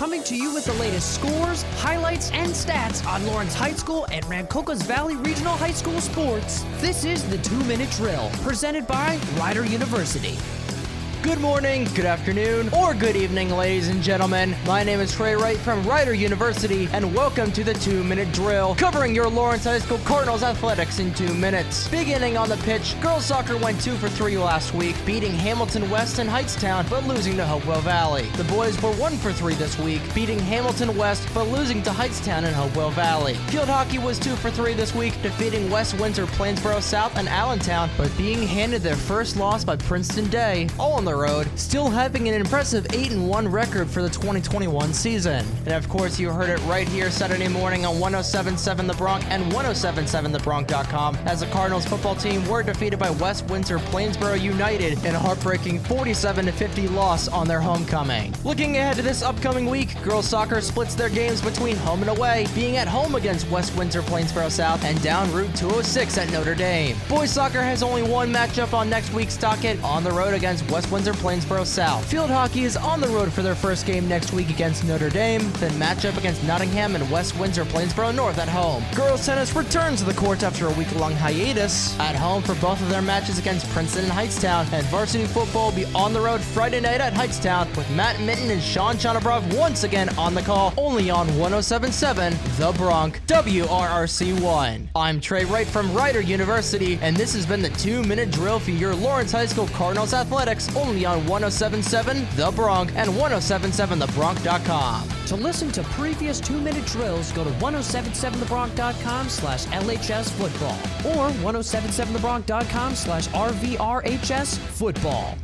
coming to you with the latest scores, highlights, and stats on Lawrence High School and Rancocas Valley Regional High School sports. This is the Two Minute Drill, presented by Rider University. Good morning, good afternoon, or good evening, ladies and gentlemen. My name is Trey Wright from Rider University, and welcome to the two minute drill, covering your Lawrence High School Cardinals athletics in two minutes. Beginning on the pitch, girls soccer went two for three last week, beating Hamilton West and Hightstown, but losing to Hopewell Valley. The boys were one for three this week, beating Hamilton West, but losing to Hightstown and Hopewell Valley. Field hockey was two for three this week, defeating West Windsor, Plainsboro South, and Allentown, but being handed their first loss by Princeton Day, all on the road, still having an impressive 8 1 record for the 2021 season. And of course, you heard it right here Saturday morning on 1077 The Bronc and 1077TheBronc.com as the Cardinals football team were defeated by West Windsor Plainsboro United in a heartbreaking 47 50 loss on their homecoming. Looking ahead to this upcoming week, girls soccer splits their games between home and away, being at home against West Windsor Plainsboro South and down Route 206 at Notre Dame. Boys soccer has only one matchup on next week's docket on the road against West Windsor Plainsboro South. Field hockey is on the road for their first game next week against Notre Dame, then match up against Nottingham and West Windsor Plainsboro North at home. Girls tennis returns to the court after a week-long hiatus at home for both of their matches against Princeton and Hightstown, and varsity football will be on the road Friday night at Hightstown with Matt Minton and Sean Chonabrov once again on the call, only on 1077 The Bronc, WRRC1. I'm Trey Wright from Rider University, and this has been the two-minute drill for your Lawrence High School Cardinals athletics, only on 1077 The Bronc and 1077thebronc.com. To listen to previous two minute drills, go to 1077thebronc.com slash LHS football or 1077thebronc.com slash RVRHS football.